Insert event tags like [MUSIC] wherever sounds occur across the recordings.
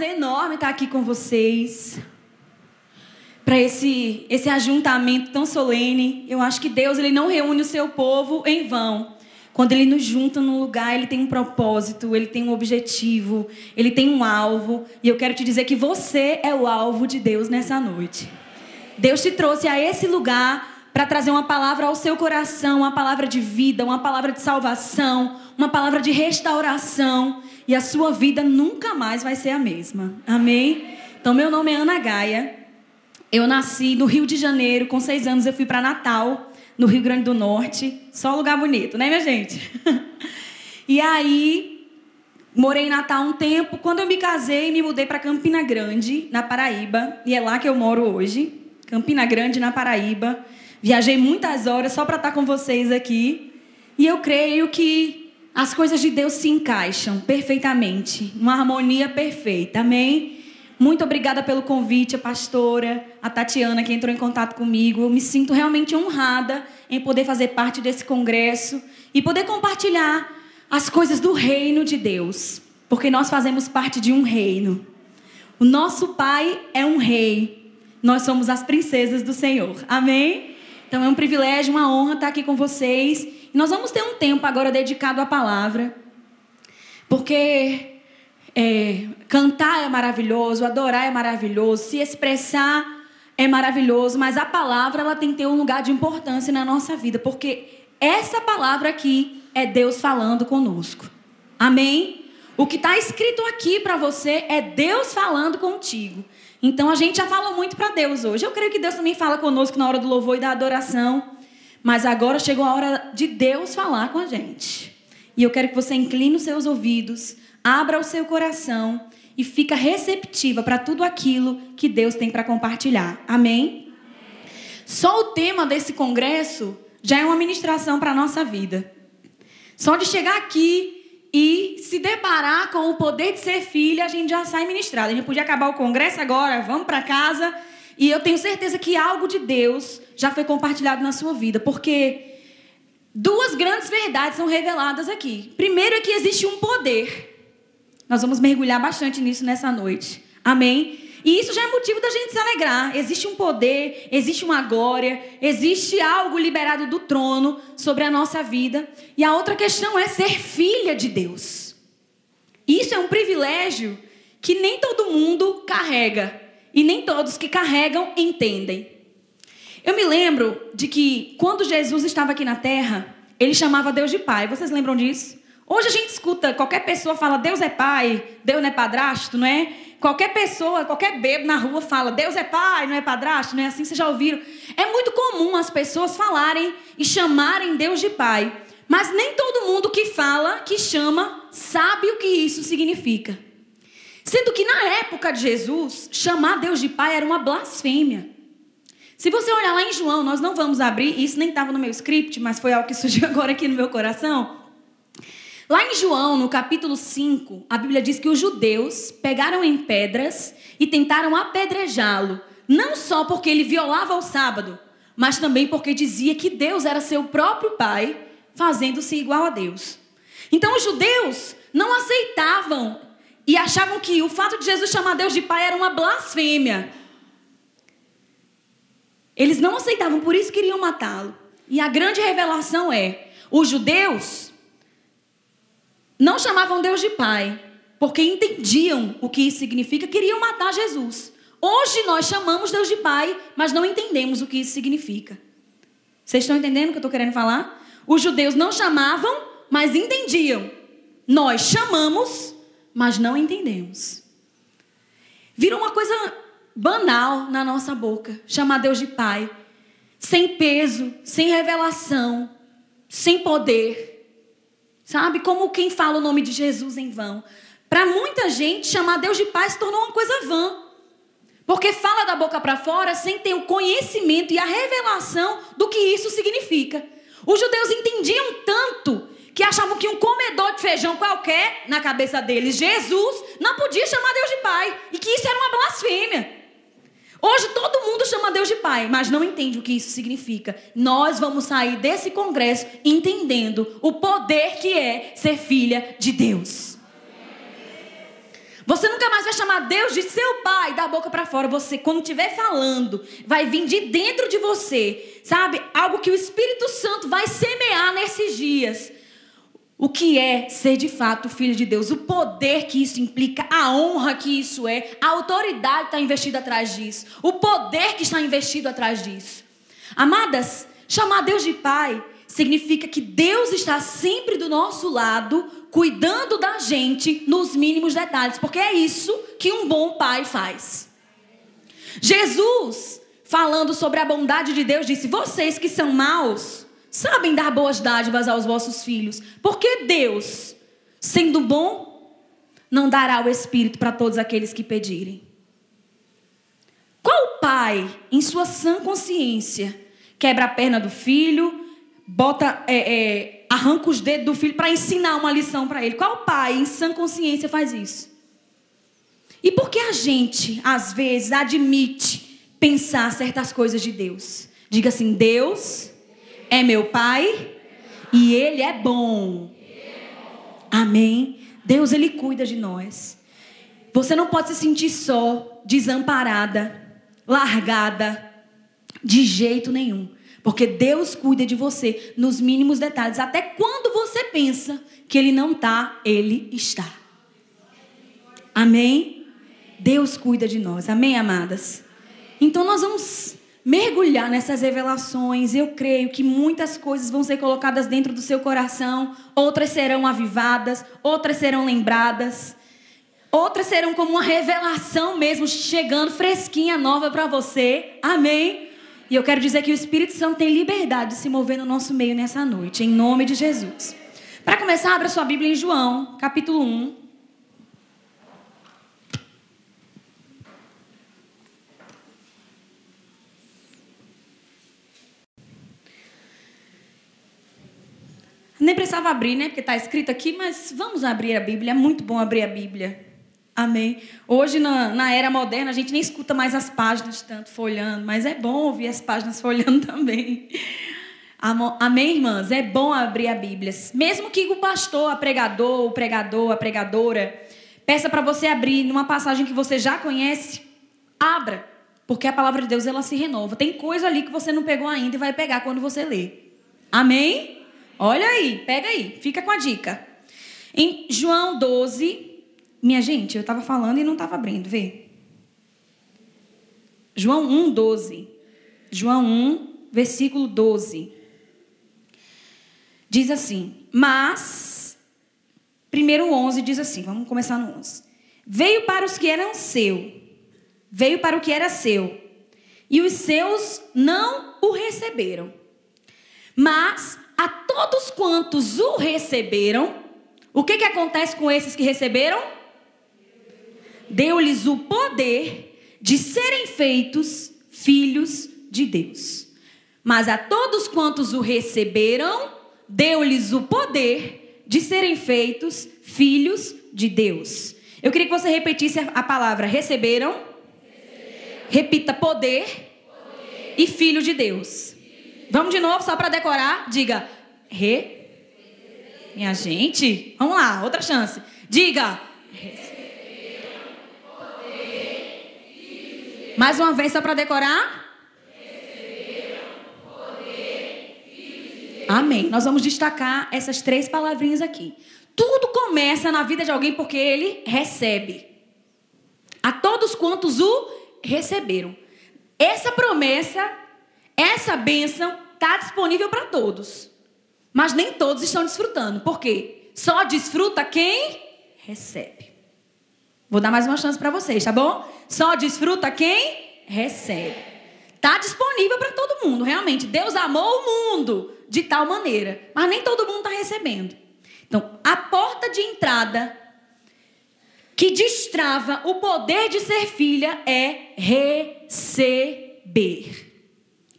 prazer enorme estar aqui com vocês. Para esse, esse ajuntamento tão solene. Eu acho que Deus ele não reúne o seu povo em vão. Quando ele nos junta num lugar, ele tem um propósito, ele tem um objetivo, ele tem um alvo. E eu quero te dizer que você é o alvo de Deus nessa noite. Deus te trouxe a esse lugar para trazer uma palavra ao seu coração, uma palavra de vida, uma palavra de salvação, uma palavra de restauração. E a sua vida nunca mais vai ser a mesma. Amém? Então, meu nome é Ana Gaia. Eu nasci no Rio de Janeiro, com seis anos eu fui para Natal, no Rio Grande do Norte. Só lugar bonito, né, minha gente? [LAUGHS] e aí, morei em Natal um tempo. Quando eu me casei, me mudei para Campina Grande, na Paraíba. E é lá que eu moro hoje. Campina Grande, na Paraíba. Viajei muitas horas só para estar com vocês aqui. E eu creio que as coisas de Deus se encaixam perfeitamente, uma harmonia perfeita. Amém? Muito obrigada pelo convite, a pastora, a Tatiana, que entrou em contato comigo. Eu me sinto realmente honrada em poder fazer parte desse congresso e poder compartilhar as coisas do reino de Deus, porque nós fazemos parte de um reino. O nosso pai é um rei. Nós somos as princesas do Senhor. Amém? Então é um privilégio, uma honra estar aqui com vocês. E nós vamos ter um tempo agora dedicado à palavra, porque é, cantar é maravilhoso, adorar é maravilhoso, se expressar é maravilhoso, mas a palavra ela tem que ter um lugar de importância na nossa vida, porque essa palavra aqui é Deus falando conosco. Amém? O que está escrito aqui para você é Deus falando contigo. Então a gente já falou muito para Deus hoje. Eu creio que Deus também fala conosco na hora do louvor e da adoração. Mas agora chegou a hora de Deus falar com a gente. E eu quero que você incline os seus ouvidos, abra o seu coração e fica receptiva para tudo aquilo que Deus tem para compartilhar. Amém? Só o tema desse congresso já é uma ministração para a nossa vida. Só de chegar aqui e se deparar com o poder de ser filha, a gente já sai ministrado. A gente podia acabar o congresso agora, vamos para casa. E eu tenho certeza que algo de Deus já foi compartilhado na sua vida, porque duas grandes verdades são reveladas aqui. Primeiro é que existe um poder. Nós vamos mergulhar bastante nisso nessa noite. Amém? E isso já é motivo da gente se alegrar. Existe um poder, existe uma glória, existe algo liberado do trono sobre a nossa vida. E a outra questão é ser filha de Deus. Isso é um privilégio que nem todo mundo carrega. E nem todos que carregam entendem. Eu me lembro de que quando Jesus estava aqui na terra, ele chamava Deus de Pai. Vocês lembram disso? Hoje a gente escuta, qualquer pessoa fala Deus é pai, Deus não é padrasto, não é? Qualquer pessoa, qualquer bebo na rua fala Deus é pai, não é padrasto, não é assim? Vocês já ouviram? É muito comum as pessoas falarem e chamarem Deus de pai, mas nem todo mundo que fala, que chama, sabe o que isso significa. Sendo que na época de Jesus, chamar Deus de pai era uma blasfêmia. Se você olhar lá em João, nós não vamos abrir, isso nem estava no meu script, mas foi algo que surgiu [LAUGHS] agora aqui no meu coração. Lá em João, no capítulo 5, a Bíblia diz que os judeus pegaram em pedras e tentaram apedrejá-lo, não só porque ele violava o sábado, mas também porque dizia que Deus era seu próprio pai, fazendo-se igual a Deus. Então os judeus não aceitavam e achavam que o fato de Jesus chamar Deus de pai era uma blasfêmia. Eles não aceitavam, por isso queriam matá-lo. E a grande revelação é: os judeus não chamavam Deus de Pai, porque entendiam o que isso significa, queriam matar Jesus. Hoje nós chamamos Deus de Pai, mas não entendemos o que isso significa. Vocês estão entendendo o que eu estou querendo falar? Os judeus não chamavam, mas entendiam. Nós chamamos, mas não entendemos. Virou uma coisa banal na nossa boca chamar Deus de Pai, sem peso, sem revelação, sem poder. Sabe? Como quem fala o nome de Jesus em vão. Para muita gente, chamar Deus de Pai se tornou uma coisa vã. Porque fala da boca para fora sem ter o conhecimento e a revelação do que isso significa. Os judeus entendiam tanto que achavam que um comedor de feijão qualquer, na cabeça deles, Jesus, não podia chamar Deus de Pai. E que isso era uma blasfêmia. Hoje todo mundo chama Deus de Pai, mas não entende o que isso significa. Nós vamos sair desse congresso entendendo o poder que é ser filha de Deus. Você nunca mais vai chamar Deus de seu pai da boca para fora. Você, quando estiver falando, vai vir de dentro de você, sabe? Algo que o Espírito Santo vai semear nesses dias. O que é ser de fato filho de Deus? O poder que isso implica, a honra que isso é, a autoridade que está investida atrás disso, o poder que está investido atrás disso. Amadas, chamar Deus de Pai significa que Deus está sempre do nosso lado, cuidando da gente nos mínimos detalhes, porque é isso que um bom pai faz. Jesus, falando sobre a bondade de Deus, disse: Vocês que são maus, sabem dar boas dádivas aos vossos filhos, porque Deus, sendo bom, não dará o Espírito para todos aqueles que pedirem. Qual pai, em sua sã consciência, quebra a perna do filho, bota, é, é, arranca os dedos do filho para ensinar uma lição para ele. Qual pai, em sã consciência, faz isso? E por que a gente, às vezes, admite pensar certas coisas de Deus? Diga assim: Deus é meu pai e Ele é bom. Amém? Deus, Ele cuida de nós. Você não pode se sentir só, desamparada, largada, de jeito nenhum. Porque Deus cuida de você nos mínimos detalhes. Até quando você pensa que Ele não está, Ele está. Amém? Deus cuida de nós. Amém, amadas? Então nós vamos mergulhar nessas revelações. Eu creio que muitas coisas vão ser colocadas dentro do seu coração, outras serão avivadas, outras serão lembradas, outras serão como uma revelação mesmo chegando fresquinha, nova para você. Amém? E eu quero dizer que o Espírito Santo tem liberdade de se mover no nosso meio nessa noite, em nome de Jesus. Para começar, abra sua Bíblia em João, capítulo 1. Nem precisava abrir, né? Porque está escrito aqui, mas vamos abrir a Bíblia. É muito bom abrir a Bíblia. Amém. Hoje, na, na, era moderna, a gente nem escuta mais as páginas tanto folhando, mas é bom ouvir as páginas [LAUGHS] folhando também. Amém, irmãs? É bom abrir a Bíblia. Mesmo que o pastor, a pregador, o pregador, a pregadora, peça para você abrir numa passagem que você já conhece, abra. Porque a palavra de Deus, ela se renova. Tem coisa ali que você não pegou ainda e vai pegar quando você lê. Amém? Olha aí, pega aí, fica com a dica. Em João 12, minha gente, eu estava falando e não estava abrindo, vê. João 1, 12. João 1, versículo 12. Diz assim: Mas, primeiro 11 diz assim, vamos começar no 11. Veio para os que eram seu, veio para o que era seu, e os seus não o receberam. Mas a todos quantos o receberam, o que, que acontece com esses que receberam? deu-lhes o poder de serem feitos filhos de Deus. Mas a todos quantos o receberam, deu-lhes o poder de serem feitos filhos de Deus. Eu queria que você repetisse a palavra receberam. receberam. Repita poder, poder, e filho de Deus. Vamos de novo, só para decorar. Diga re. Minha gente, vamos lá, outra chance. Diga. Mais uma vez, só para decorar. Amém. Nós vamos destacar essas três palavrinhas aqui. Tudo começa na vida de alguém porque ele recebe. A todos quantos o receberam. Essa promessa, essa bênção, está disponível para todos. Mas nem todos estão desfrutando. Por quê? Só desfruta quem recebe. Vou dar mais uma chance para vocês, tá bom? Só desfruta quem recebe. Está disponível para todo mundo, realmente. Deus amou o mundo de tal maneira, mas nem todo mundo está recebendo. Então, a porta de entrada que destrava o poder de ser filha é receber.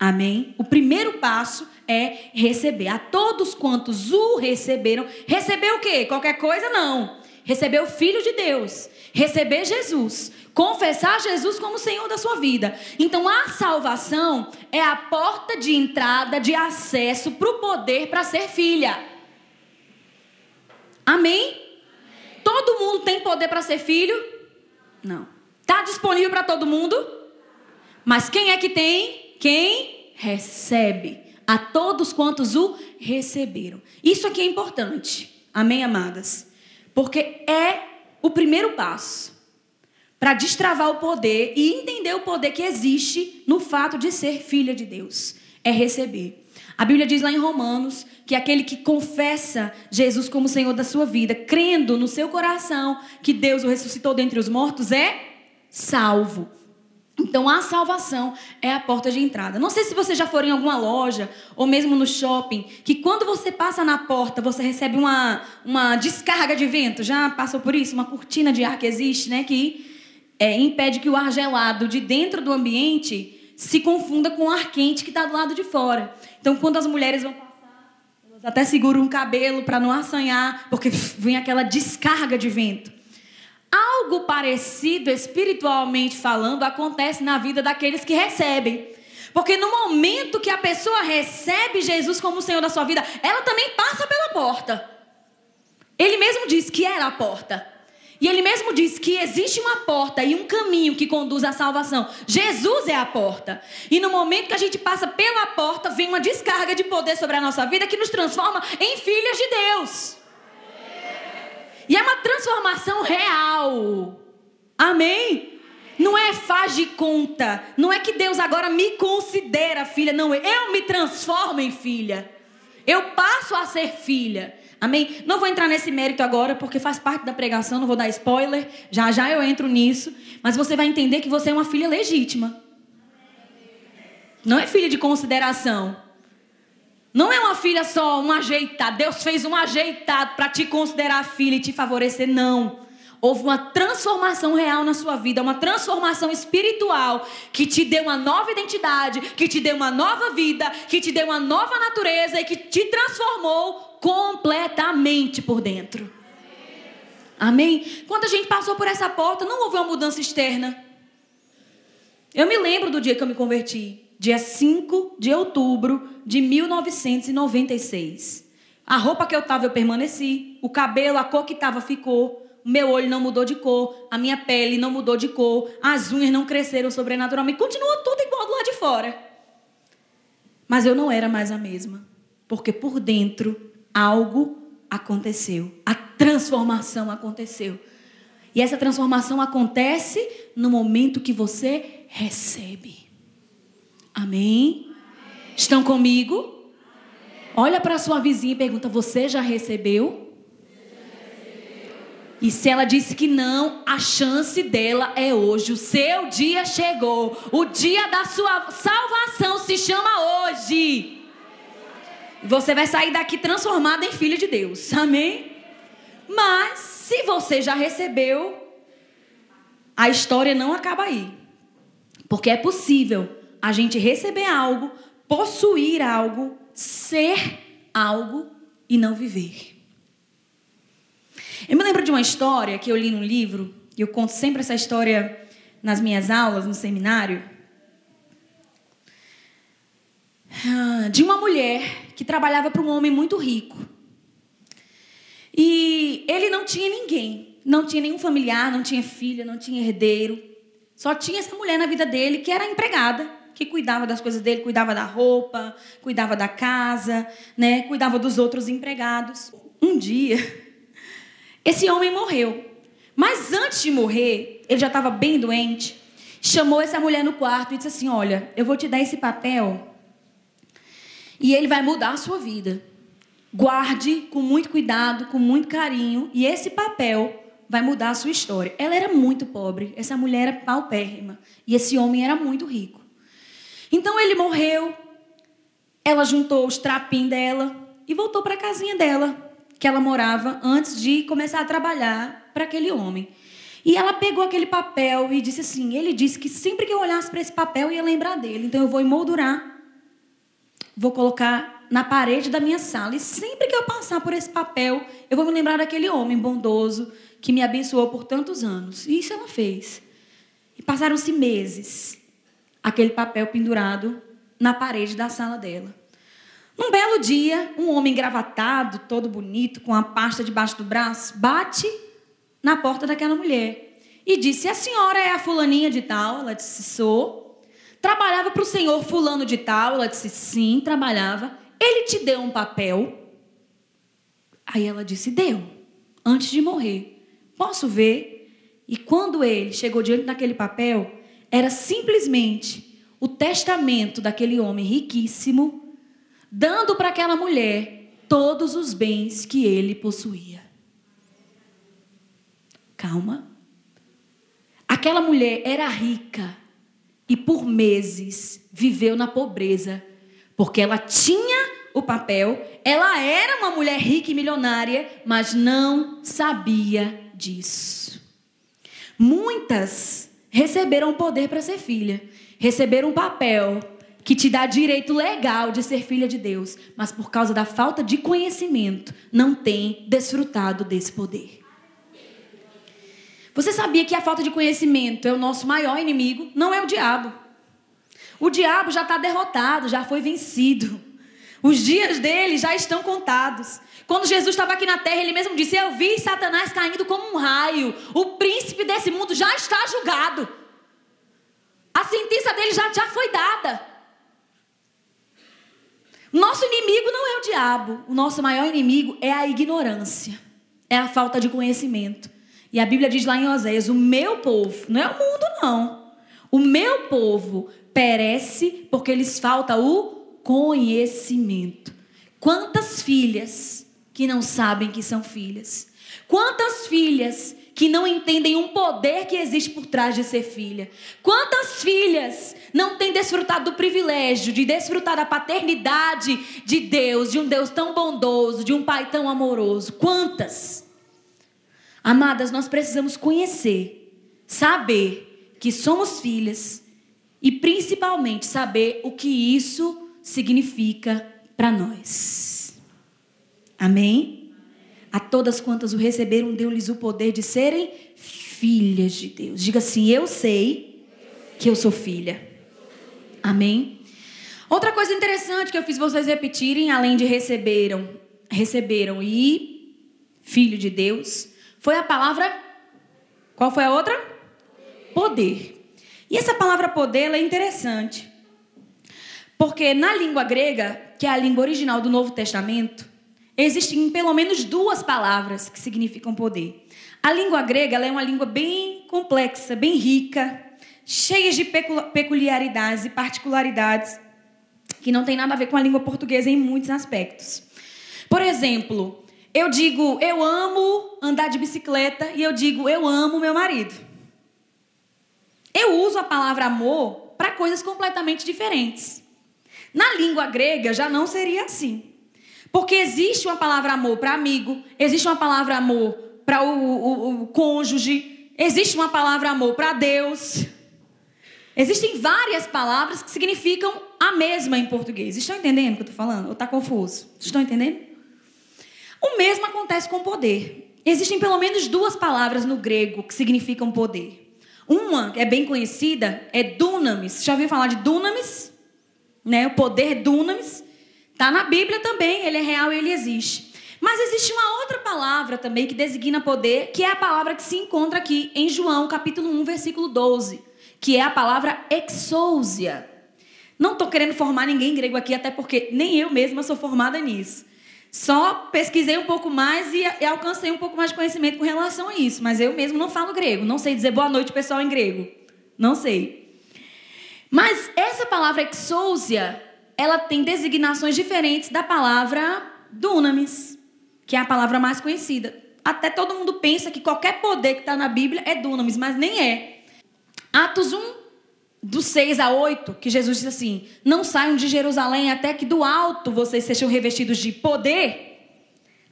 Amém? O primeiro passo é receber. A todos quantos o receberam, receber o quê? Qualquer coisa não. Receber o Filho de Deus. Receber Jesus. Confessar Jesus como Senhor da sua vida. Então a salvação é a porta de entrada, de acesso para o poder para ser filha. Amém? Todo mundo tem poder para ser filho? Não. Está disponível para todo mundo? Mas quem é que tem? Quem recebe. A todos quantos o receberam. Isso aqui é importante. Amém, amadas? Porque é o primeiro passo para destravar o poder e entender o poder que existe no fato de ser filha de Deus. É receber. A Bíblia diz lá em Romanos que aquele que confessa Jesus como Senhor da sua vida, crendo no seu coração que Deus o ressuscitou dentre os mortos, é salvo. Então a salvação é a porta de entrada. Não sei se você já for em alguma loja ou mesmo no shopping, que quando você passa na porta, você recebe uma, uma descarga de vento. Já passou por isso? Uma cortina de ar que existe, né? Que é, impede que o ar gelado de dentro do ambiente se confunda com o ar quente que está do lado de fora. Então, quando as mulheres vão passar, elas até seguram o cabelo para não assanhar, porque vem aquela descarga de vento. Algo parecido, espiritualmente falando, acontece na vida daqueles que recebem. Porque no momento que a pessoa recebe Jesus como Senhor da sua vida, ela também passa pela porta. Ele mesmo diz que era a porta. E ele mesmo diz que existe uma porta e um caminho que conduz à salvação. Jesus é a porta. E no momento que a gente passa pela porta, vem uma descarga de poder sobre a nossa vida que nos transforma em filhas de Deus. E é uma transformação real. Amém? Não é faz de conta. Não é que Deus agora me considera filha. Não, eu me transformo em filha. Eu passo a ser filha. Amém? Não vou entrar nesse mérito agora, porque faz parte da pregação, não vou dar spoiler. Já já eu entro nisso. Mas você vai entender que você é uma filha legítima. Não é filha de consideração. Não é uma filha só, um ajeitado. Deus fez um ajeitado para te considerar filha e te favorecer. Não. Houve uma transformação real na sua vida, uma transformação espiritual que te deu uma nova identidade, que te deu uma nova vida, que te deu uma nova natureza e que te transformou completamente por dentro. Amém? Quando a gente passou por essa porta, não houve uma mudança externa. Eu me lembro do dia que eu me converti, dia 5 de outubro de 1996. A roupa que eu estava eu permaneci, o cabelo, a cor que estava ficou o meu olho não mudou de cor, a minha pele não mudou de cor, as unhas não cresceram sobrenaturalmente, continua tudo igual do lado de fora. Mas eu não era mais a mesma, porque por dentro algo aconteceu, a transformação aconteceu. E essa transformação acontece no momento que você recebe. Amém? Amém. Estão comigo? Amém. Olha para sua vizinha e pergunta: Você já recebeu? E se ela disse que não, a chance dela é hoje. O seu dia chegou. O dia da sua salvação se chama hoje. Você vai sair daqui transformada em filha de Deus. Amém? Mas se você já recebeu, a história não acaba aí. Porque é possível a gente receber algo, possuir algo, ser algo e não viver. Eu me lembro de uma história que eu li num livro, e eu conto sempre essa história nas minhas aulas, no seminário, ah, de uma mulher que trabalhava para um homem muito rico. E ele não tinha ninguém, não tinha nenhum familiar, não tinha filha, não tinha herdeiro. Só tinha essa mulher na vida dele que era empregada, que cuidava das coisas dele, cuidava da roupa, cuidava da casa, né, cuidava dos outros empregados. Um dia, [LAUGHS] esse homem morreu. Mas antes de morrer, ele já estava bem doente. Chamou essa mulher no quarto e disse assim: Olha, eu vou te dar esse papel e ele vai mudar a sua vida. Guarde com muito cuidado, com muito carinho, e esse papel vai mudar a sua história. Ela era muito pobre, essa mulher era paupérrima, e esse homem era muito rico. Então ele morreu, ela juntou os trapinhos dela e voltou para a casinha dela que ela morava antes de começar a trabalhar para aquele homem. E ela pegou aquele papel e disse assim: ele disse que sempre que eu olhasse para esse papel ia lembrar dele. Então eu vou emoldurar, vou colocar na parede da minha sala. E sempre que eu passar por esse papel, eu vou me lembrar daquele homem bondoso que me abençoou por tantos anos. E isso ela fez. E passaram-se meses, aquele papel pendurado na parede da sala dela. Um belo dia, um homem engravatado, todo bonito, com a pasta debaixo do braço, bate na porta daquela mulher. e disse: A senhora é a fulaninha de tal? Ela disse: Sou. Trabalhava para o senhor fulano de tal? Ela disse: Sim, trabalhava. Ele te deu um papel? Aí ela disse: Deu, antes de morrer. Posso ver? E quando ele chegou diante daquele papel, era simplesmente o testamento daquele homem riquíssimo, dando para aquela mulher todos os bens que ele possuía. Calma. Aquela mulher era rica e por meses viveu na pobreza, porque ela tinha o papel, ela era uma mulher rica e milionária, mas não sabia disso. Muitas receberam poder para ser filha, receberam um papel que te dá direito legal de ser filha de Deus, mas por causa da falta de conhecimento, não tem desfrutado desse poder. Você sabia que a falta de conhecimento é o nosso maior inimigo? Não é o diabo. O diabo já está derrotado, já foi vencido. Os dias dele já estão contados. Quando Jesus estava aqui na terra, ele mesmo disse: Eu vi Satanás caindo como um raio. O príncipe desse mundo já está julgado. A sentença dele já, já foi dada. Nosso inimigo não é o diabo. O nosso maior inimigo é a ignorância, é a falta de conhecimento. E a Bíblia diz lá em Oséias: O meu povo, não é o mundo, não. O meu povo perece porque lhes falta o conhecimento. Quantas filhas que não sabem que são filhas? Quantas filhas que não entendem um poder que existe por trás de ser filha? Quantas filhas não têm desfrutado do privilégio de desfrutar da paternidade de Deus, de um Deus tão bondoso, de um Pai tão amoroso? Quantas? Amadas, nós precisamos conhecer, saber que somos filhas e principalmente saber o que isso significa para nós. Amém? A todas quantas o receberam, deu-lhes o poder de serem filhas de Deus. Diga assim: Eu sei que eu sou filha. Amém? Outra coisa interessante que eu fiz vocês repetirem, além de receberam, receberam e filho de Deus, foi a palavra. Qual foi a outra? Poder. E essa palavra poder é interessante. Porque na língua grega, que é a língua original do Novo Testamento, existem pelo menos duas palavras que significam poder. A língua grega é uma língua bem complexa, bem rica, cheia de peculiaridades e particularidades que não tem nada a ver com a língua portuguesa em muitos aspectos. Por exemplo, eu digo eu amo andar de bicicleta e eu digo eu amo meu marido. Eu uso a palavra amor para coisas completamente diferentes. Na língua grega já não seria assim. Porque existe uma palavra amor para amigo, existe uma palavra amor para o, o, o cônjuge, existe uma palavra amor para Deus. Existem várias palavras que significam a mesma em português. Estão entendendo o que eu estou falando? Ou está confuso? Estão entendendo? O mesmo acontece com poder. Existem pelo menos duas palavras no grego que significam poder. Uma, que é bem conhecida, é dunamis. Já ouviu falar de dunamis? Né? O poder dunamis está na Bíblia também, ele é real e ele existe. Mas existe uma outra palavra também que designa poder, que é a palavra que se encontra aqui em João, capítulo 1, versículo 12, que é a palavra exousia. Não estou querendo formar ninguém grego aqui, até porque nem eu mesma sou formada nisso. Só pesquisei um pouco mais e, e alcancei um pouco mais de conhecimento com relação a isso, mas eu mesmo não falo grego, não sei dizer boa noite pessoal em grego. Não sei. Mas essa palavra exousia, ela tem designações diferentes da palavra dunamis, que é a palavra mais conhecida. Até todo mundo pensa que qualquer poder que está na Bíblia é dunamis, mas nem é. Atos 1, do 6 a 8, que Jesus diz assim: Não saiam de Jerusalém até que do alto vocês sejam revestidos de poder.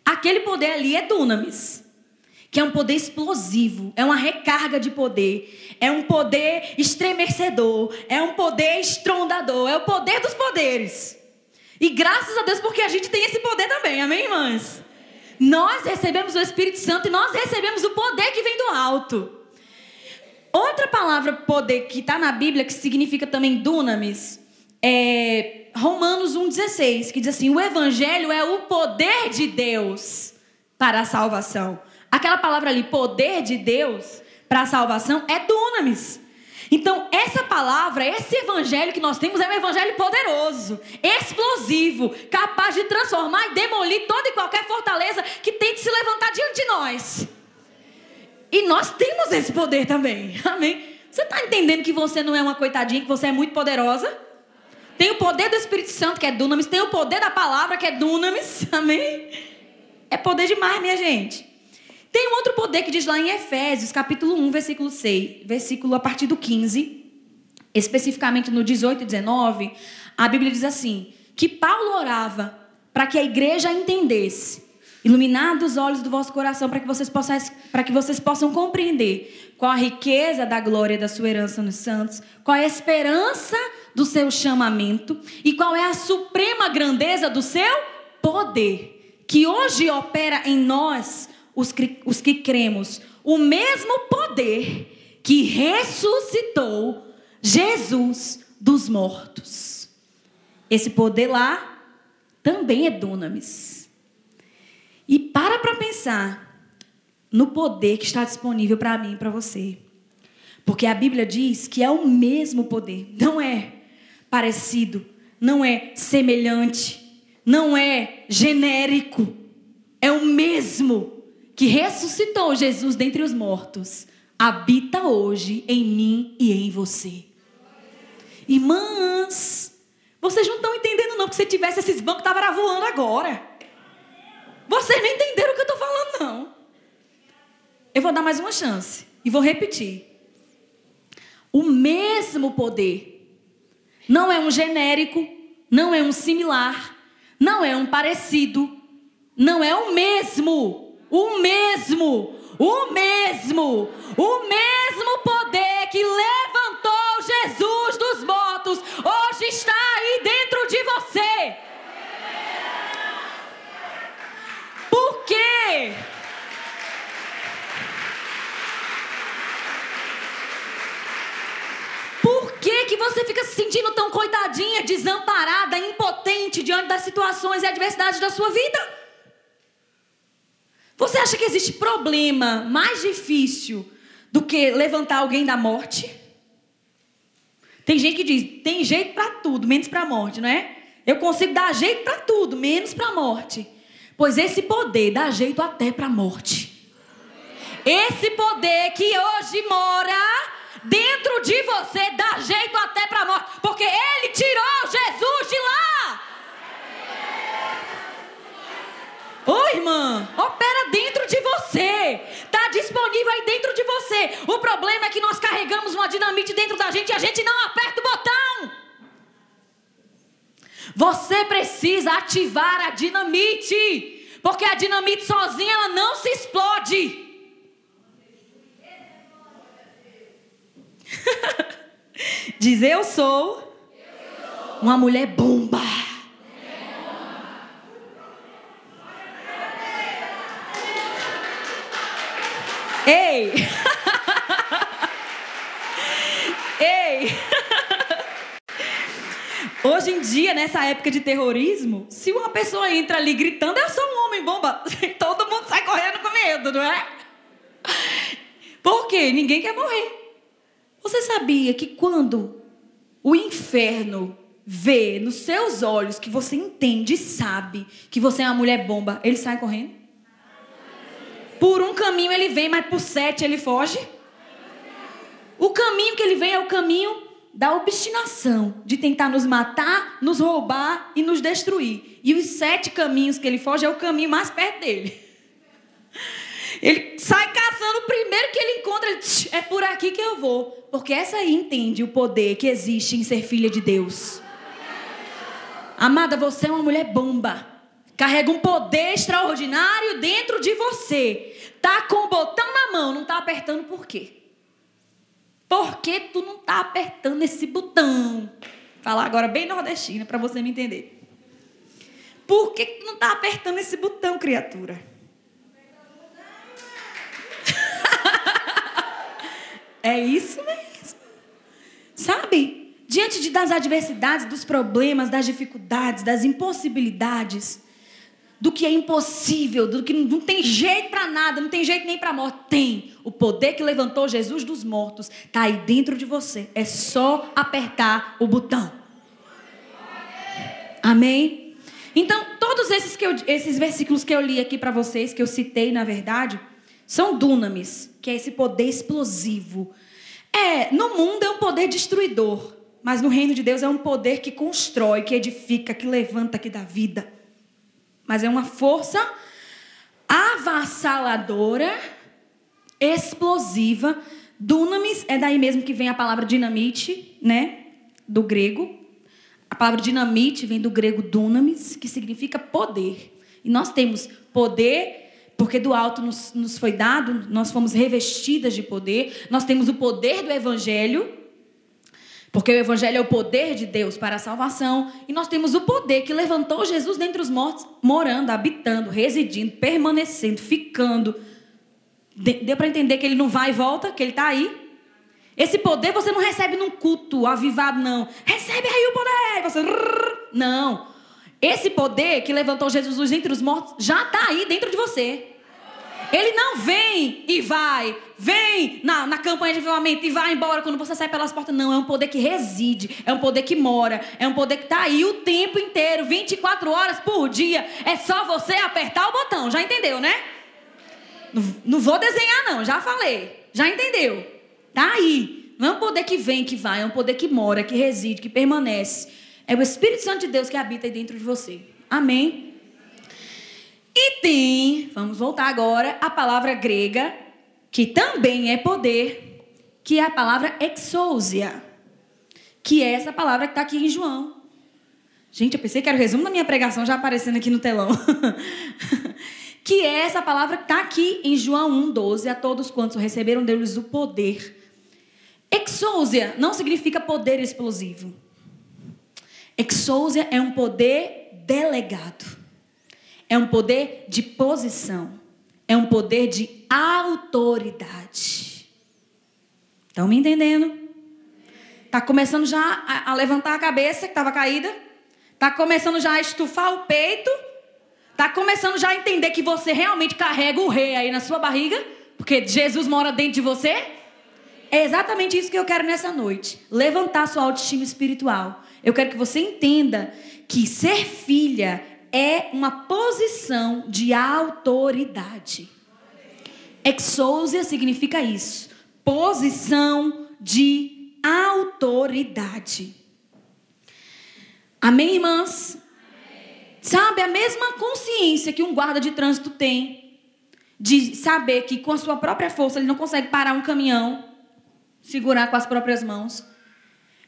Aquele poder ali é dunamis que é um poder explosivo, é uma recarga de poder, é um poder estremecedor, é um poder estrondador, é o poder dos poderes. E graças a Deus porque a gente tem esse poder também, amém, irmãs? Nós recebemos o Espírito Santo e nós recebemos o poder que vem do alto. Outra palavra poder que está na Bíblia, que significa também dunamis, é Romanos 1,16, que diz assim: o Evangelho é o poder de Deus para a salvação. Aquela palavra ali, poder de Deus, para a salvação é dunamis. Então, essa palavra, esse evangelho que nós temos é um evangelho poderoso, explosivo, capaz de transformar e demolir toda e qualquer fortaleza que tente se levantar diante de nós. E nós temos esse poder também. [LAUGHS] Amém? Você está entendendo que você não é uma coitadinha, que você é muito poderosa? Tem o poder do Espírito Santo, que é dunamis, tem o poder da palavra, que é dunamis. [LAUGHS] Amém? É poder demais, minha gente. Tem um outro poder que diz lá em Efésios, capítulo 1, versículo 6, versículo a partir do 15, especificamente no 18 e 19, a Bíblia diz assim: que Paulo orava para que a igreja entendesse, iluminados os olhos do vosso coração, para que vocês possam, para que vocês possam compreender qual a riqueza da glória da sua herança nos santos, qual a esperança do seu chamamento e qual é a suprema grandeza do seu poder, que hoje opera em nós os que, os que cremos, o mesmo poder que ressuscitou Jesus dos mortos. Esse poder lá também é dunamis. E para para pensar no poder que está disponível para mim e para você. Porque a Bíblia diz que é o mesmo poder, não é parecido, não é semelhante, não é genérico, é o mesmo que ressuscitou Jesus dentre os mortos, habita hoje em mim e em você. Irmãs, vocês não estão entendendo não, porque se tivesse esses bancos, estavam voando agora. Vocês não entenderam o que eu estou falando, não. Eu vou dar mais uma chance e vou repetir. O mesmo poder não é um genérico, não é um similar, não é um parecido, não é o mesmo o mesmo, o mesmo, o mesmo poder que levantou Jesus dos mortos, hoje está aí dentro de você. Por quê? Por que, que você fica se sentindo tão coitadinha, desamparada, impotente diante das situações e adversidades da sua vida? Você acha que existe problema mais difícil do que levantar alguém da morte? Tem gente que diz: tem jeito para tudo, menos para a morte, não é? Eu consigo dar jeito para tudo, menos para a morte. Pois esse poder dá jeito até para a morte. Esse poder que hoje mora dentro de você dá jeito até para a morte, porque ele tirou Jesus de lá. Ô irmã, opera dentro de você. Está disponível aí dentro de você. O problema é que nós carregamos uma dinamite dentro da gente e a gente não aperta o botão. Você precisa ativar a dinamite. Porque a dinamite sozinha ela não se explode. [LAUGHS] Diz eu sou uma mulher bomba. Ei! Ei! Hoje em dia, nessa época de terrorismo, se uma pessoa entra ali gritando, eu sou um homem bomba, [LAUGHS] todo mundo sai correndo com medo, não é? Por quê? Ninguém quer morrer. Você sabia que quando o inferno vê nos seus olhos que você entende e sabe que você é uma mulher bomba, ele sai correndo? Por um caminho ele vem, mas por sete ele foge. O caminho que ele vem é o caminho da obstinação, de tentar nos matar, nos roubar e nos destruir. E os sete caminhos que ele foge é o caminho mais perto dele. [LAUGHS] Ele sai caçando o primeiro que ele encontra, ele é por aqui que eu vou. Porque essa aí entende o poder que existe em ser filha de Deus. Amada, você é uma mulher bomba. Carrega um poder extraordinário dentro de você. Tá com o botão na mão, não tá apertando por quê? Por que tu não tá apertando esse botão? Falar agora bem nordestina para você me entender. Por que tu não tá apertando esse botão, criatura? [LAUGHS] é isso mesmo. Sabe? Diante de, das adversidades, dos problemas, das dificuldades, das impossibilidades, do que é impossível, do que não tem jeito para nada, não tem jeito nem para morte. Tem. O poder que levantou Jesus dos mortos está aí dentro de você. É só apertar o botão. Amém? Então, todos esses, que eu, esses versículos que eu li aqui para vocês, que eu citei, na verdade, são dunamis, que é esse poder explosivo. É, no mundo é um poder destruidor, mas no reino de Deus é um poder que constrói, que edifica, que levanta, que dá vida mas é uma força avassaladora, explosiva. Dunamis é daí mesmo que vem a palavra dinamite, né? Do grego. A palavra dinamite vem do grego dunamis, que significa poder. E nós temos poder, porque do alto nos, nos foi dado, nós fomos revestidas de poder. Nós temos o poder do evangelho, porque o Evangelho é o poder de Deus para a salvação. E nós temos o poder que levantou Jesus dentre os mortos, morando, habitando, residindo, permanecendo, ficando. Deu para entender que ele não vai e volta, que ele está aí? Esse poder você não recebe num culto avivado, não. Recebe aí o poder. Você... Não. Esse poder que levantou Jesus dentre os mortos já está aí dentro de você. Ele não vem e vai, vem na, na campanha de avivamento e vai embora quando você sai pelas portas. Não, é um poder que reside, é um poder que mora, é um poder que está aí o tempo inteiro, 24 horas por dia. É só você apertar o botão, já entendeu, né? Não, não vou desenhar, não, já falei. Já entendeu? Tá aí. Não é um poder que vem, que vai, é um poder que mora, que reside, que permanece. É o Espírito Santo de Deus que habita aí dentro de você. Amém? E tem, vamos voltar agora, a palavra grega, que também é poder, que é a palavra exousia, que é essa palavra que está aqui em João. Gente, eu pensei que era o resumo da minha pregação já aparecendo aqui no telão. [LAUGHS] que é essa palavra que está aqui em João 1,12. A todos quantos receberam deles o poder. Exousia não significa poder explosivo. Exousia é um poder delegado. É um poder de posição. É um poder de autoridade. Estão me entendendo? Está começando já a, levantar a cabeça que estava caída. Está começando já a estufar o peito. Está começando já a entender que você realmente carrega o rei aí na sua barriga. Porque Jesus mora dentro de você. É exatamente isso que eu quero nessa noite. Levantar sua autoestima espiritual. Eu quero que você entenda que ser filha é uma posição de autoridade. Exousia significa isso. Posição de autoridade. Amém, irmãs? Amém. Sabe, a mesma consciência que um guarda de trânsito tem de saber que com a sua própria força ele não consegue parar um caminhão, segurar com as próprias mãos,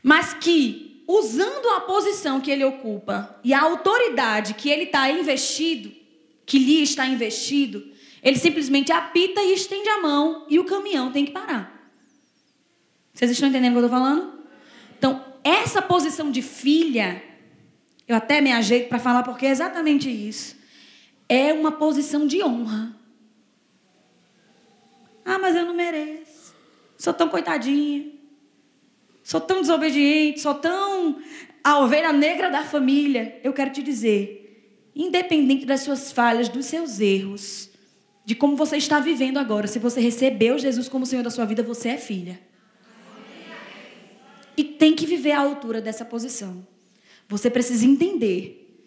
mas que usando a posição que ele ocupa e a autoridade que ele está investido, que lhe está investido, ele simplesmente apita e estende a mão e o caminhão tem que parar. Vocês estão entendendo o que eu estou falando? Então, essa posição de filha, eu até me ajeito para falar porque é exatamente isso. É uma posição de honra. Ah, mas eu não mereço. Sou tão coitadinha. Sou tão desobediente, sou tão a ovelha negra da família. Eu quero te dizer, independente das suas falhas, dos seus erros, de como você está vivendo agora, se você recebeu Jesus como Senhor da sua vida, você é filha. E tem que viver à altura dessa posição. Você precisa entender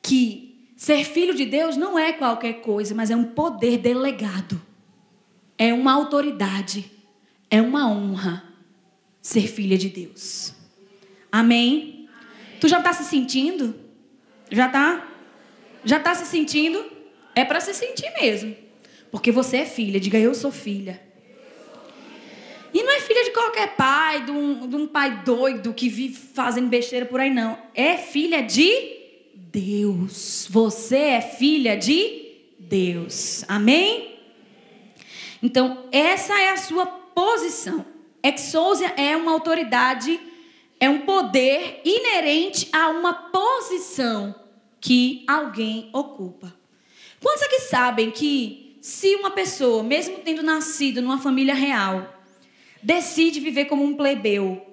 que ser filho de Deus não é qualquer coisa, mas é um poder delegado. É uma autoridade. É uma honra ser filha de Deus. Amém? Tu já está se sentindo? Já está? Já está se sentindo? É para se sentir mesmo. Porque você é filha. Diga, eu sou filha. E não é filha de qualquer pai, de um, de um pai doido que vive fazendo besteira por aí, não. É filha de Deus. Você é filha de Deus. Amém? Então, essa é a sua posição. Exousia é uma autoridade, é um poder inerente a uma posição que alguém ocupa. Quantos aqui sabem que se uma pessoa, mesmo tendo nascido numa família real, decide viver como um plebeu,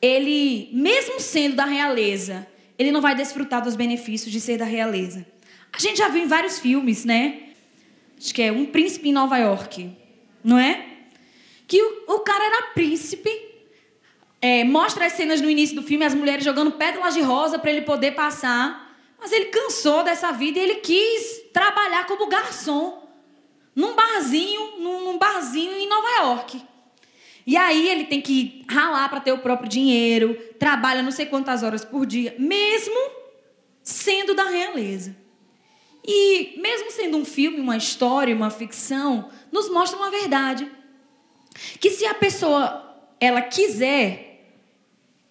ele, mesmo sendo da realeza, ele não vai desfrutar dos benefícios de ser da realeza. A gente já viu em vários filmes, né? Acho que é Um Príncipe em Nova York, não é? Que o, o cara era príncipe. É, mostra as cenas no início do filme, as mulheres jogando pétalas de rosa para ele poder passar. Mas ele cansou dessa vida e ele quis trabalhar como garçom num barzinho, num, num barzinho em Nova York. E aí ele tem que ralar para ter o próprio dinheiro, trabalha não sei quantas horas por dia, mesmo sendo da realeza. E mesmo sendo um filme, uma história, uma ficção, nos mostra uma verdade. Que se a pessoa ela quiser,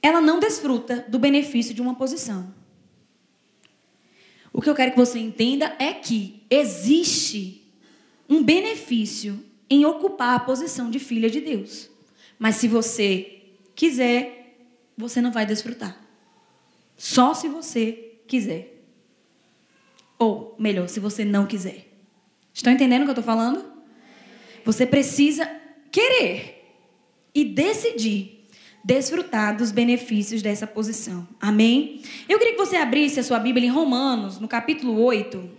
ela não desfruta do benefício de uma posição. O que eu quero que você entenda é que existe um benefício em ocupar a posição de filha de Deus. Mas se você quiser, você não vai desfrutar. Só se você quiser. Ou, melhor, se você não quiser. Estão entendendo o que eu estou falando? Você precisa querer e decidir desfrutar dos benefícios dessa posição. Amém? Eu queria que você abrisse a sua Bíblia em Romanos, no capítulo 8.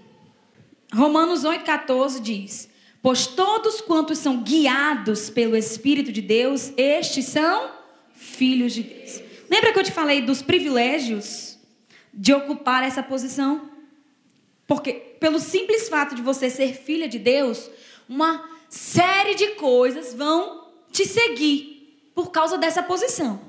Romanos 8,14 diz: Pois todos quantos são guiados pelo Espírito de Deus, estes são filhos de Deus. Lembra que eu te falei dos privilégios de ocupar essa posição? Porque, pelo simples fato de você ser filha de Deus, uma série de coisas vão te seguir por causa dessa posição.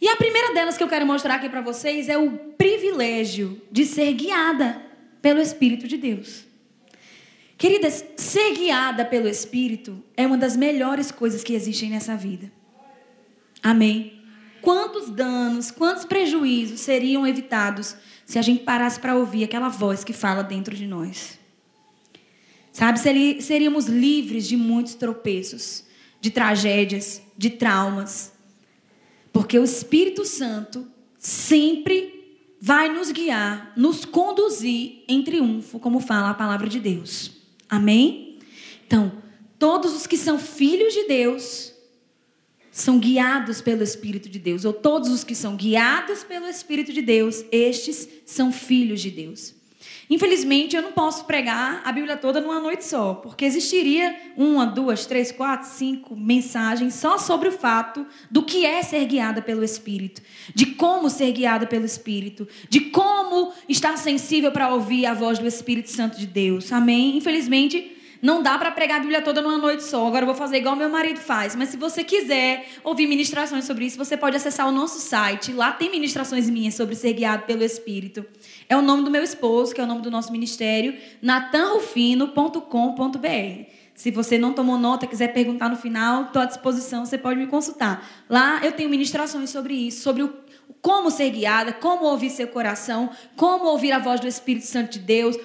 E a primeira delas que eu quero mostrar aqui para vocês é o privilégio de ser guiada pelo Espírito de Deus. Queridas, ser guiada pelo Espírito é uma das melhores coisas que existem nessa vida. Amém? Quantos danos, quantos prejuízos seriam evitados se a gente parasse para ouvir aquela voz que fala dentro de nós? Sabe, seríamos livres de muitos tropeços, de tragédias, de traumas. Porque o Espírito Santo sempre vai nos guiar, nos conduzir em triunfo, como fala a palavra de Deus. Amém? Então, todos os que são filhos de Deus são guiados pelo Espírito de Deus, ou todos os que são guiados pelo Espírito de Deus, estes são filhos de Deus. Infelizmente, eu não posso pregar a Bíblia toda numa noite só, porque existiria uma, duas, três, quatro, cinco mensagens só sobre o fato do que é ser guiada pelo Espírito, de como ser guiada pelo Espírito, de como estar sensível para ouvir a voz do Espírito Santo de Deus. Amém? Infelizmente, não dá para pregar a Bíblia toda numa noite só. Agora eu vou fazer igual meu marido faz. Mas se você quiser ouvir ministrações sobre isso, você pode acessar o nosso site. Lá tem ministrações minhas sobre ser guiado pelo Espírito. É o nome do meu esposo, que é o nome do nosso ministério, natanrufino.com.br. Se você não tomou nota, quiser perguntar no final, estou à disposição, você pode me consultar. Lá eu tenho ministrações sobre isso, sobre o, como ser guiada, como ouvir seu coração, como ouvir a voz do Espírito Santo de Deus,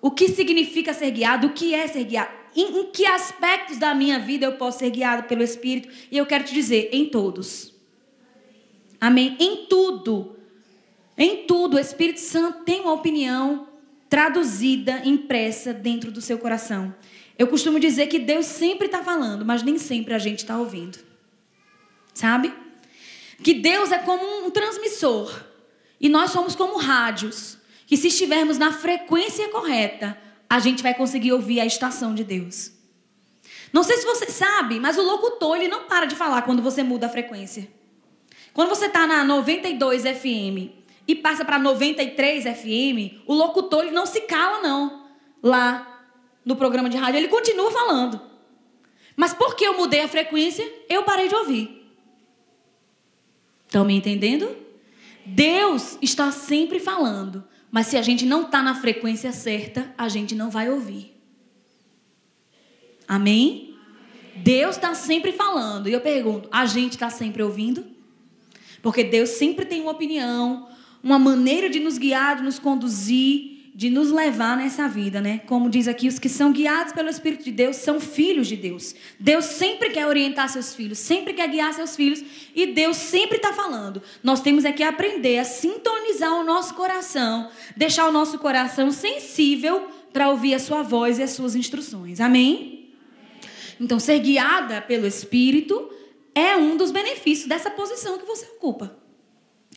o que significa ser guiado, o que é ser guiado, em, em que aspectos da minha vida eu posso ser guiado pelo Espírito. E eu quero te dizer, em todos. Amém? Em tudo. Em tudo, o Espírito Santo tem uma opinião traduzida, impressa dentro do seu coração. Eu costumo dizer que Deus sempre está falando, mas nem sempre a gente está ouvindo. Sabe? Que Deus é como um transmissor e nós somos como rádios que se estivermos na frequência correta, a gente vai conseguir ouvir a estação de Deus. Não sei se você sabe, mas o locutor ele não para de falar quando você muda a frequência. Quando você está na 92 FM e passa para 93 FM, o locutor ele não se cala não. Lá no programa de rádio ele continua falando. Mas porque eu mudei a frequência, eu parei de ouvir. Estão me entendendo? Deus está sempre falando. Mas se a gente não está na frequência certa, a gente não vai ouvir. Amém? Deus está sempre falando. E eu pergunto: a gente está sempre ouvindo? Porque Deus sempre tem uma opinião, uma maneira de nos guiar, de nos conduzir de nos levar nessa vida, né? Como diz aqui, os que são guiados pelo Espírito de Deus são filhos de Deus. Deus sempre quer orientar seus filhos, sempre quer guiar seus filhos e Deus sempre está falando. Nós temos é que aprender a sintonizar o nosso coração, deixar o nosso coração sensível para ouvir a sua voz e as suas instruções. Amém? Então, ser guiada pelo Espírito é um dos benefícios dessa posição que você ocupa.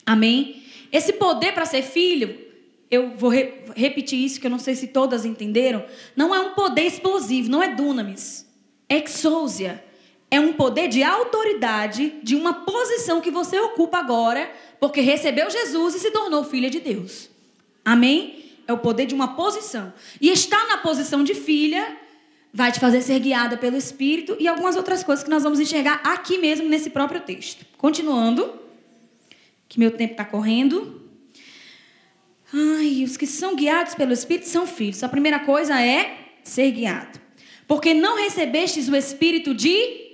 Amém? Esse poder para ser filho eu vou re repetir isso, que eu não sei se todas entenderam. Não é um poder explosivo, não é dunamis. É exousia. É um poder de autoridade, de uma posição que você ocupa agora, porque recebeu Jesus e se tornou filha de Deus. Amém? É o poder de uma posição. E estar na posição de filha vai te fazer ser guiada pelo Espírito e algumas outras coisas que nós vamos enxergar aqui mesmo nesse próprio texto. Continuando, que meu tempo está correndo. Ai, os que são guiados pelo Espírito são filhos. A primeira coisa é ser guiado. Porque não recebestes o espírito de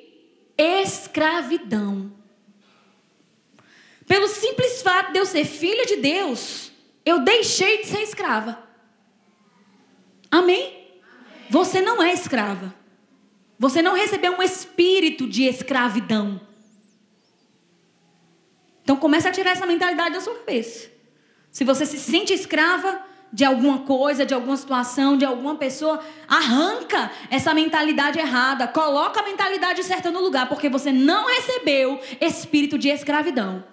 escravidão. Pelo simples fato de eu ser filha de Deus, eu deixei de ser escrava. Amém? Você não é escrava. Você não recebeu um espírito de escravidão. Então comece a tirar essa mentalidade da sua cabeça. Se você se sente escrava de alguma coisa, de alguma situação, de alguma pessoa, arranca essa mentalidade errada, coloca a mentalidade certa no lugar, porque você não recebeu espírito de escravidão.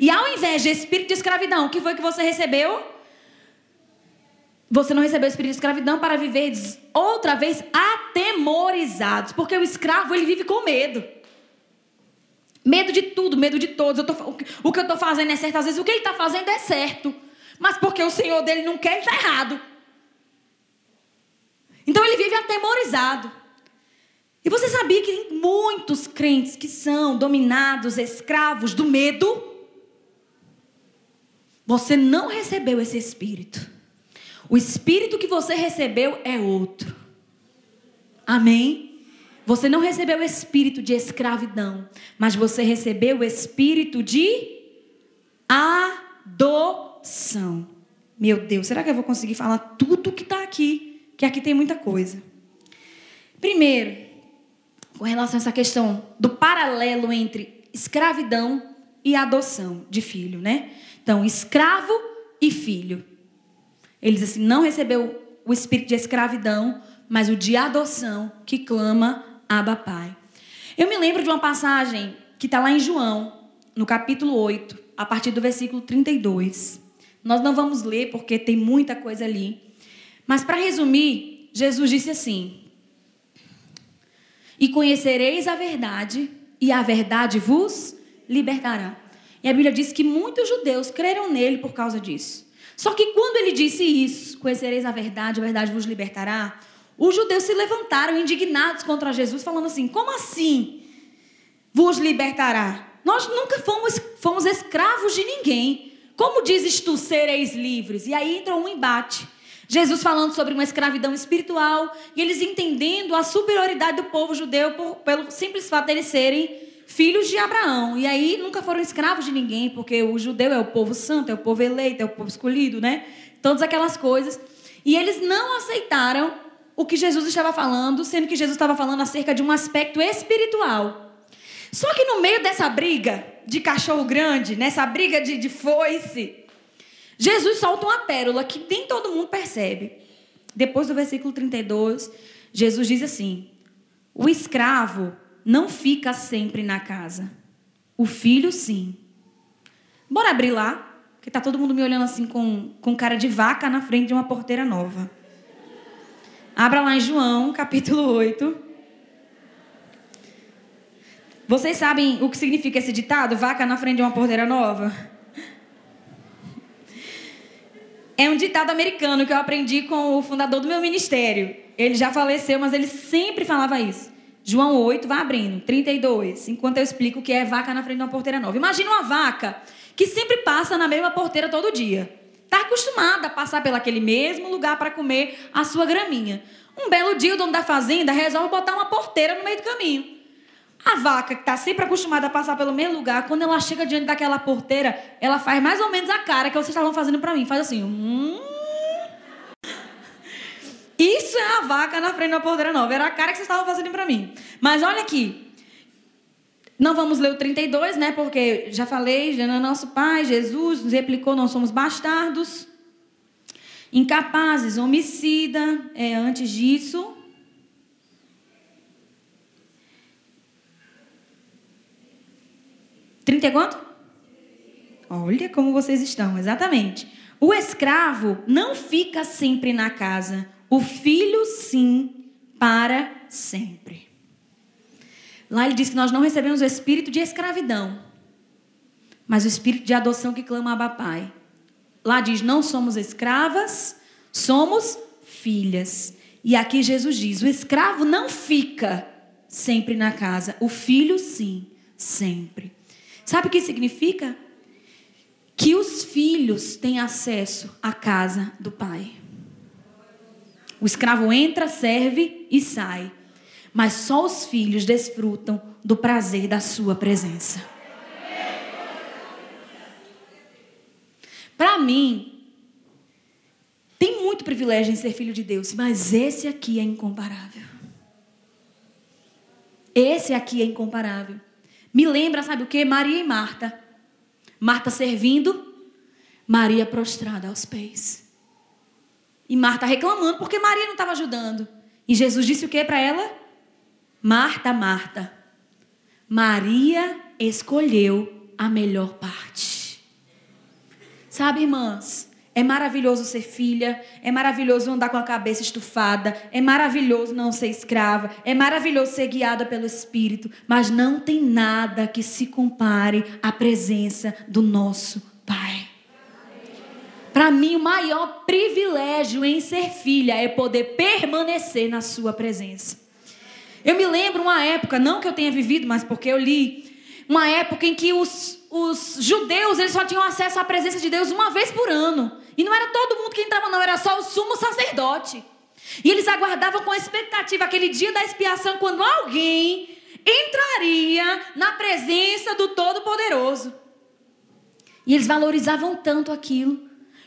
E ao invés de espírito de escravidão, o que foi que você recebeu? Você não recebeu espírito de escravidão para viver outra vez atemorizados. Porque o escravo, ele vive com medo. Medo de tudo, medo de todos. Tô, o que eu estou fazendo é certo. Às vezes o que ele está fazendo é certo. Mas porque o Senhor dele não quer, ele está errado. Então ele vive atemorizado. E você sabia que tem muitos crentes que são dominados, escravos do medo? Você não recebeu esse espírito. O espírito que você recebeu é outro. Amém? Você não recebeu o espírito de escravidão, mas você recebeu o espírito de adoção. Meu Deus, será que eu vou conseguir falar tudo que está aqui? Que aqui tem muita coisa. Primeiro, com relação a essa questão do paralelo entre escravidão e adoção de filho, né? Então, escravo e filho. Ele diz assim: não recebeu o espírito de escravidão, mas o de adoção que clama Abba Pai. Eu me lembro de uma passagem que está lá em João, no capítulo 8, a partir do versículo 32. Nós não vamos ler porque tem muita coisa ali. Mas para resumir, Jesus disse assim: E conhecereis a verdade, e a verdade vos libertará. E a Bíblia diz que muitos judeus creram nele por causa disso. Só que quando ele disse isso, conhecereis a verdade, a verdade vos libertará, os judeus se levantaram indignados contra Jesus, falando assim: como assim vos libertará? Nós nunca fomos, fomos escravos de ninguém. Como dizes tu, sereis livres? E aí entra um embate. Jesus falando sobre uma escravidão espiritual e eles entendendo a superioridade do povo judeu por, pelo simples fato de eles serem filhos de Abraão. E aí nunca foram escravos de ninguém, porque o judeu é o povo santo, é o povo eleito, é o povo escolhido, né? Todas aquelas coisas. E eles não aceitaram o que Jesus estava falando, sendo que Jesus estava falando acerca de um aspecto espiritual. Só que no meio dessa briga de cachorro grande, nessa briga de, de foice, Jesus solta uma pérola que nem todo mundo percebe. Depois do versículo 32, Jesus diz assim: O escravo não fica sempre na casa. O filho, sim. Bora abrir lá, porque tá todo mundo me olhando assim com, com cara de vaca na frente de uma porteira nova. Abra lá em João, capítulo 8. Vocês sabem o que significa esse ditado? Vaca na frente de uma porteira nova? É um ditado americano que eu aprendi com o fundador do meu ministério. Ele já faleceu, mas ele sempre falava isso. João 8, vai abrindo, 32, enquanto eu explico o que é vaca na frente de uma porteira nova. Imagina uma vaca que sempre passa na mesma porteira todo dia. Está acostumada a passar pelaquele mesmo lugar para comer a sua graminha. Um belo dia, o dono da fazenda resolve botar uma porteira no meio do caminho. A vaca, que está sempre acostumada a passar pelo mesmo lugar, quando ela chega diante daquela porteira, ela faz mais ou menos a cara que vocês estavam fazendo para mim. Faz assim, hum, isso é a vaca na frente da porteira nova. Era a cara que vocês estavam fazendo para mim. Mas olha aqui. Não vamos ler o 32, né? Porque já falei, já é nosso Pai, Jesus nos replicou, nós somos bastardos, incapazes, homicida. É, antes disso. Trinta e quanto? Olha como vocês estão, exatamente. O escravo não fica sempre na casa, o filho sim, para sempre. Lá ele diz que nós não recebemos o espírito de escravidão, mas o espírito de adoção que clama Abba Pai. Lá diz: não somos escravas, somos filhas. E aqui Jesus diz: o escravo não fica sempre na casa, o filho sim, sempre. Sabe o que significa? Que os filhos têm acesso à casa do pai. O escravo entra, serve e sai. Mas só os filhos desfrutam do prazer da sua presença. Para mim, tem muito privilégio em ser filho de Deus, mas esse aqui é incomparável. Esse aqui é incomparável. Me lembra, sabe o que? Maria e Marta. Marta servindo, Maria prostrada aos pés. E Marta reclamando porque Maria não estava ajudando. E Jesus disse o que para ela? Marta, Marta, Maria escolheu a melhor parte. Sabe, irmãs, é maravilhoso ser filha, é maravilhoso andar com a cabeça estufada, é maravilhoso não ser escrava, é maravilhoso ser guiada pelo Espírito, mas não tem nada que se compare à presença do nosso Pai. Para mim, o maior privilégio em ser filha é poder permanecer na Sua presença. Eu me lembro uma época, não que eu tenha vivido, mas porque eu li, uma época em que os, os judeus eles só tinham acesso à presença de Deus uma vez por ano. E não era todo mundo que entrava, não, era só o sumo sacerdote. E eles aguardavam com expectativa aquele dia da expiação, quando alguém entraria na presença do Todo-Poderoso. E eles valorizavam tanto aquilo.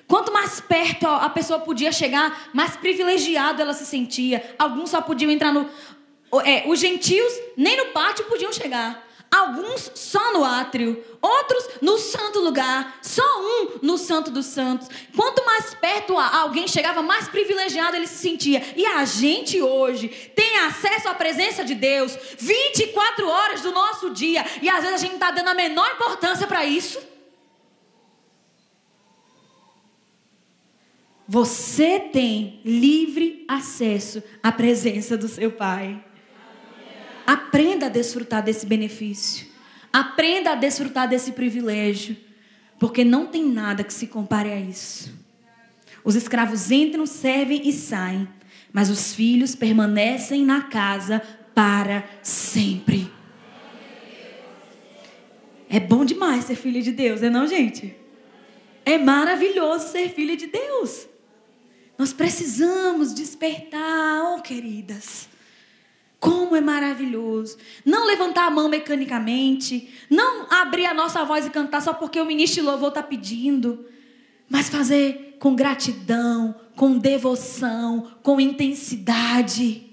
Quanto mais perto a pessoa podia chegar, mais privilegiado ela se sentia. Alguns só podiam entrar no. É, os gentios nem no pátio podiam chegar. Alguns só no átrio, outros no santo lugar, só um no santo dos santos. Quanto mais perto alguém chegava, mais privilegiado ele se sentia. E a gente hoje tem acesso à presença de Deus 24 horas do nosso dia. E às vezes a gente não está dando a menor importância para isso. Você tem livre acesso à presença do seu Pai. Aprenda a desfrutar desse benefício. Aprenda a desfrutar desse privilégio. Porque não tem nada que se compare a isso. Os escravos entram, servem e saem. Mas os filhos permanecem na casa para sempre. É bom demais ser filho de Deus, é não, gente? É maravilhoso ser filho de Deus. Nós precisamos despertar, oh queridas. Como é maravilhoso. Não levantar a mão mecanicamente. Não abrir a nossa voz e cantar só porque o ministro de louvor está pedindo. Mas fazer com gratidão, com devoção, com intensidade.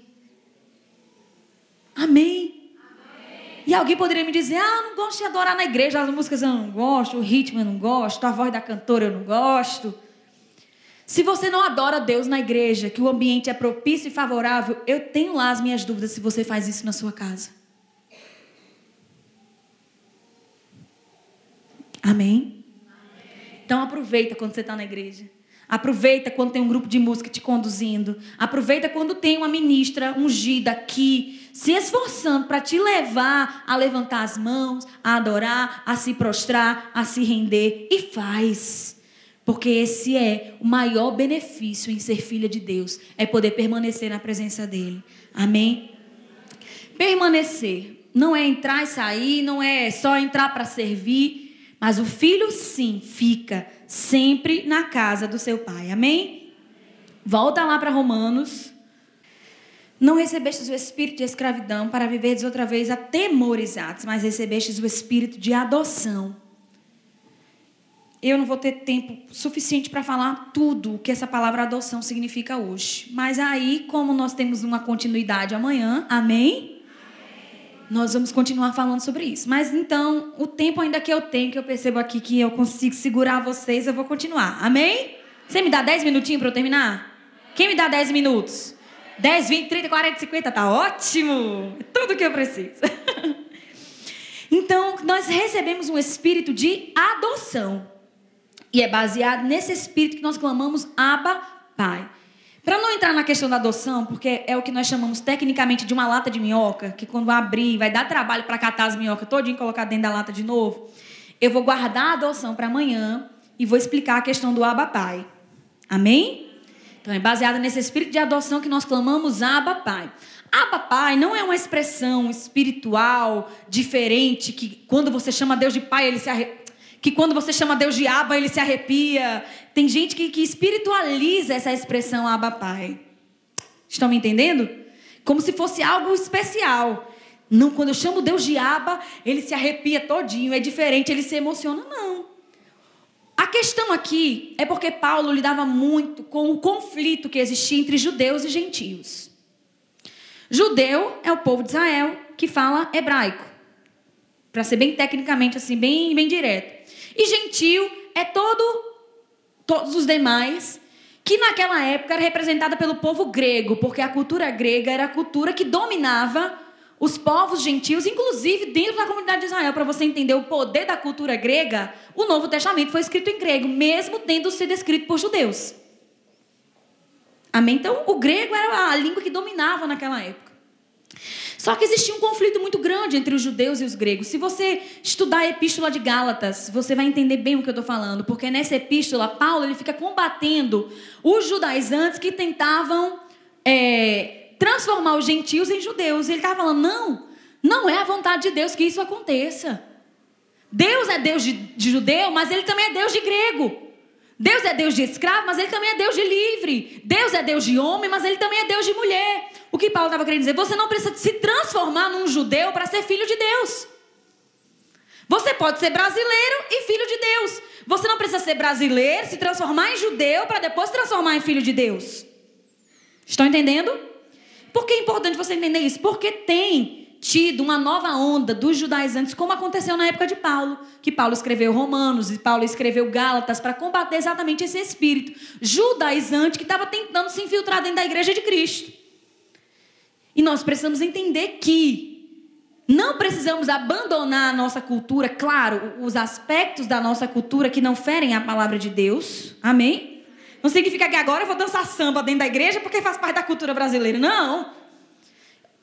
Amém? Amém? E alguém poderia me dizer: Ah, não gosto de adorar na igreja, as músicas eu não gosto, o ritmo eu não gosto, a voz da cantora eu não gosto. Se você não adora Deus na igreja, que o ambiente é propício e favorável, eu tenho lá as minhas dúvidas se você faz isso na sua casa. Amém? Então aproveita quando você está na igreja. Aproveita quando tem um grupo de música te conduzindo. Aproveita quando tem uma ministra ungida aqui, se esforçando para te levar a levantar as mãos, a adorar, a se prostrar, a se render. E faz. Porque esse é o maior benefício em ser filha de Deus, é poder permanecer na presença dele. Amém? Permanecer não é entrar e sair, não é só entrar para servir, mas o filho sim fica sempre na casa do seu pai. Amém? Volta lá para Romanos. Não recebestes o espírito de escravidão para viverdes outra vez atemorizados, mas recebestes o espírito de adoção eu não vou ter tempo suficiente para falar tudo o que essa palavra adoção significa hoje. Mas aí, como nós temos uma continuidade amanhã, amém? Nós vamos continuar falando sobre isso. Mas então, o tempo ainda que eu tenho, que eu percebo aqui que eu consigo segurar vocês, eu vou continuar. Amém? Você me dá 10 minutinhos para eu terminar? Quem me dá 10 minutos? 10, 20, 30, 40, 50, tá ótimo! Tudo que eu preciso. [LAUGHS] então, nós recebemos um espírito de adoção. E é baseado nesse espírito que nós clamamos Abba, Pai. Para não entrar na questão da adoção, porque é o que nós chamamos tecnicamente de uma lata de minhoca, que quando abrir, vai dar trabalho para catar as minhocas todinho e colocar dentro da lata de novo. Eu vou guardar a adoção para amanhã e vou explicar a questão do Abba Pai. Amém? Então é baseado nesse espírito de adoção que nós clamamos Abba Pai. Abba Pai não é uma expressão espiritual diferente que quando você chama Deus de Pai, ele se arre que quando você chama Deus de Abba, ele se arrepia. Tem gente que, que espiritualiza essa expressão Abba Pai. Estão me entendendo? Como se fosse algo especial. Não, quando eu chamo Deus de Abba, ele se arrepia todinho, é diferente, ele se emociona. Não. A questão aqui é porque Paulo lidava muito com o conflito que existia entre judeus e gentios. Judeu é o povo de Israel que fala hebraico. Para ser bem tecnicamente assim, bem, bem direto. E gentil é todo, todos os demais, que naquela época era representada pelo povo grego, porque a cultura grega era a cultura que dominava os povos gentios, inclusive dentro da comunidade de Israel. Para você entender o poder da cultura grega, o Novo Testamento foi escrito em grego, mesmo tendo sido escrito por judeus. Amém? Então, o grego era a língua que dominava naquela época. Só que existia um conflito muito grande entre os judeus e os gregos. Se você estudar a epístola de Gálatas, você vai entender bem o que eu estou falando, porque nessa epístola, Paulo ele fica combatendo os judaizantes que tentavam é, transformar os gentios em judeus. Ele estava falando: não, não é a vontade de Deus que isso aconteça. Deus é Deus de, de judeu, mas ele também é Deus de grego. Deus é Deus de escravo, mas ele também é Deus de livre. Deus é Deus de homem, mas ele também é Deus de mulher. O que Paulo estava querendo dizer? Você não precisa se transformar num judeu para ser filho de Deus. Você pode ser brasileiro e filho de Deus. Você não precisa ser brasileiro, se transformar em judeu para depois se transformar em filho de Deus. Estão entendendo? Por que é importante você entender isso? Porque tem tido uma nova onda dos judaizantes, como aconteceu na época de Paulo, que Paulo escreveu Romanos e Paulo escreveu Gálatas para combater exatamente esse espírito judaizante que estava tentando se infiltrar dentro da igreja de Cristo. E nós precisamos entender que não precisamos abandonar a nossa cultura, claro, os aspectos da nossa cultura que não ferem a palavra de Deus. Amém? Não significa que agora eu vou dançar samba dentro da igreja porque faz parte da cultura brasileira. Não.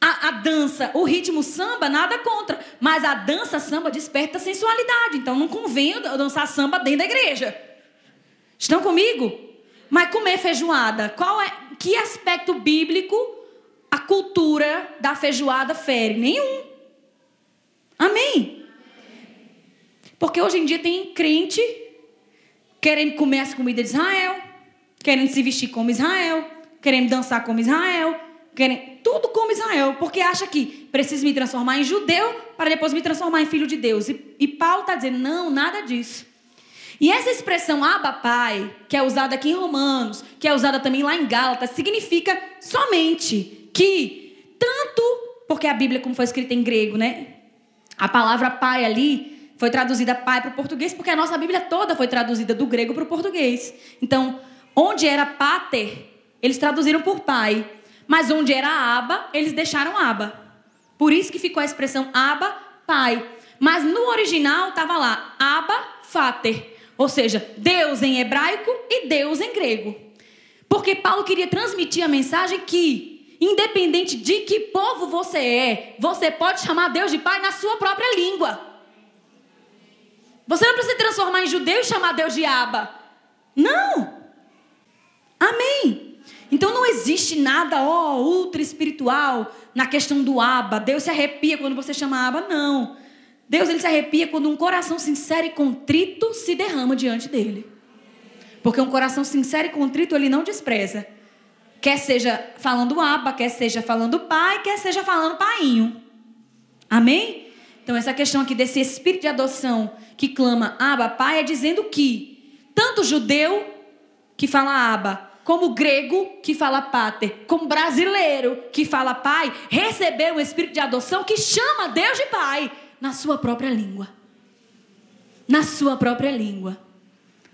A, a, dança, o ritmo samba, nada contra. Mas a dança samba desperta sensualidade. Então não convém dançar samba dentro da igreja. Estão comigo? Mas comer feijoada, qual é que aspecto bíblico a cultura da feijoada fere? Nenhum. Amém? Porque hoje em dia tem crente querendo comer as comidas de Israel, querendo se vestir como Israel, querendo dançar como Israel, querendo tudo como Israel, porque acha que precisa me transformar em judeu para depois me transformar em filho de Deus. E, e Paulo está dizendo: não, nada disso. E essa expressão Abba Pai, que é usada aqui em Romanos, que é usada também lá em Gálatas, significa somente que tanto, porque a Bíblia, como foi escrita em grego, né? A palavra pai ali foi traduzida pai para o português, porque a nossa Bíblia toda foi traduzida do grego para o português. Então, onde era pater, eles traduziram por pai. Mas onde era aba, eles deixaram aba. Por isso que ficou a expressão aba, pai. Mas no original estava lá, aba, fater. Ou seja, Deus em hebraico e Deus em grego. Porque Paulo queria transmitir a mensagem que Independente de que povo você é, você pode chamar Deus de Pai na sua própria língua. Você não precisa transformar em judeu e chamar Deus de Aba. Não. Amém. Então não existe nada, ó, ultra espiritual na questão do Aba. Deus se arrepia quando você chama Aba, não. Deus ele se arrepia quando um coração sincero e contrito se derrama diante dele. Porque um coração sincero e contrito ele não despreza. Quer seja falando aba, quer seja falando pai, quer seja falando painho. Amém? Então, essa questão aqui desse espírito de adoção que clama aba, pai, é dizendo que tanto judeu que fala aba, como grego que fala pater, como brasileiro que fala pai, recebeu um espírito de adoção que chama Deus de pai na sua própria língua. Na sua própria língua.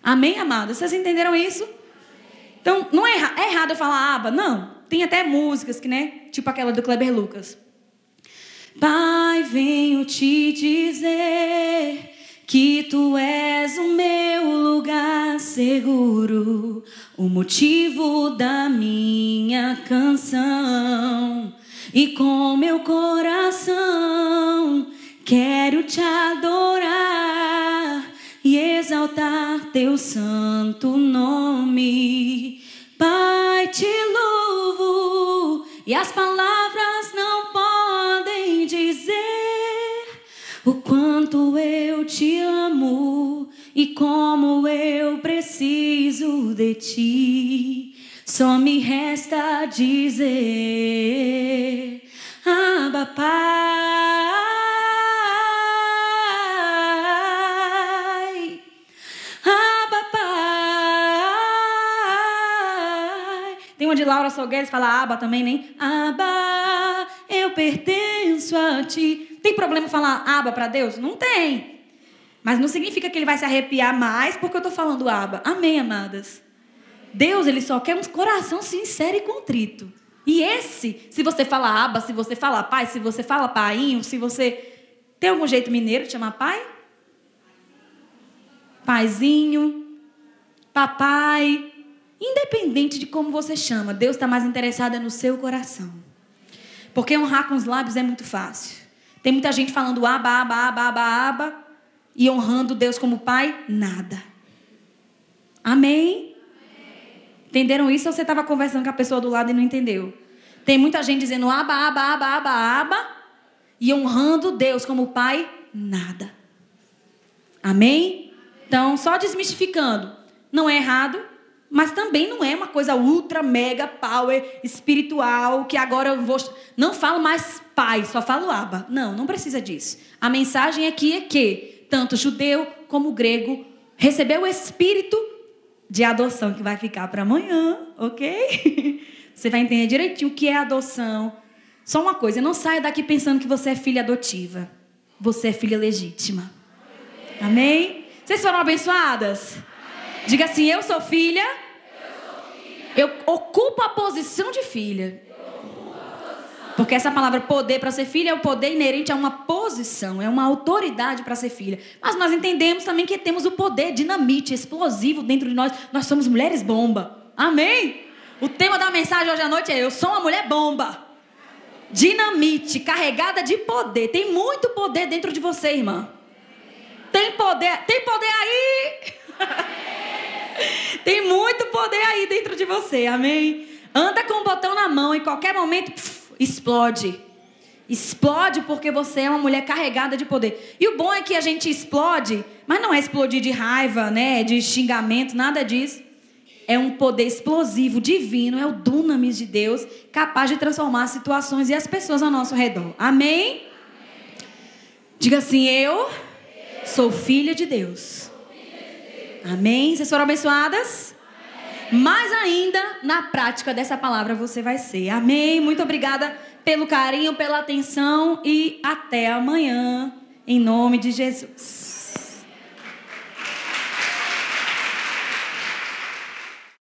Amém, amados? Vocês entenderam isso? Então, não é, é errado eu falar aba, não. Tem até músicas que, né? Tipo aquela do Kleber Lucas. Pai, venho te dizer que tu és o meu lugar seguro, o motivo da minha canção. E com meu coração quero te adorar e exaltar teu santo nome. Pai, te louvo e as palavras como eu preciso de ti. Só me resta dizer, Abba Pai, Abba Pai. Tem uma de Laura Salgueiro que fala Abba também, nem? Abba, eu pertenço a ti. Tem problema falar Abba para Deus? Não tem. Mas não significa que ele vai se arrepiar mais porque eu estou falando Abba. Amém, amadas? Deus, ele só quer um coração sincero e contrito. E esse, se você fala Abba, se você fala pai, se você fala painho, se você. Tem algum jeito mineiro de chamar pai? Paizinho, papai. Independente de como você chama, Deus está mais interessado no seu coração. Porque honrar com os lábios é muito fácil. Tem muita gente falando aba, aba, aba, aba, aba, e honrando Deus como pai, nada. Amém? Entenderam isso ou você estava conversando com a pessoa do lado e não entendeu? Tem muita gente dizendo aba, aba, aba, aba, aba, e honrando Deus como pai, nada. Amém? Então, só desmistificando. Não é errado, mas também não é uma coisa ultra, mega, power, espiritual, que agora eu vou. Não falo mais pai, só falo aba. Não, não precisa disso. A mensagem aqui é que tanto judeu como grego recebeu o espírito de adoção que vai ficar para amanhã, ok? [LAUGHS] Você vai entender direitinho o que é adoção. Só uma coisa, não saia daqui pensando que você é filha adotiva. Você é filha legítima. Amém? Vocês foram abençoadas? Diga assim: Eu sou filha. Eu ocupo a posição de filha. Porque essa palavra poder para ser filha é o poder inerente a uma posição, é uma autoridade para ser filha. Mas nós entendemos também que temos o poder dinamite, explosivo dentro de nós. Nós somos mulheres bomba. Amém? O tema da mensagem hoje à noite é: Eu sou uma mulher bomba. Dinamite, carregada de poder. Tem muito poder dentro de você, irmã. Tem poder, tem poder aí. [LAUGHS] tem muito poder aí dentro de você, amém? Anda com o botão na mão e qualquer momento pff, explode. Explode porque você é uma mulher carregada de poder. E o bom é que a gente explode, mas não é explodir de raiva, né, de xingamento, nada disso. É um poder explosivo, divino, é o dunamis de Deus, capaz de transformar as situações e as pessoas ao nosso redor. Amém? Diga assim: Eu sou filha de Deus. Amém? Vocês foram abençoadas? Mais ainda, na prática dessa palavra você vai ser. Amém? Muito obrigada pelo carinho, pela atenção e até amanhã, em nome de Jesus.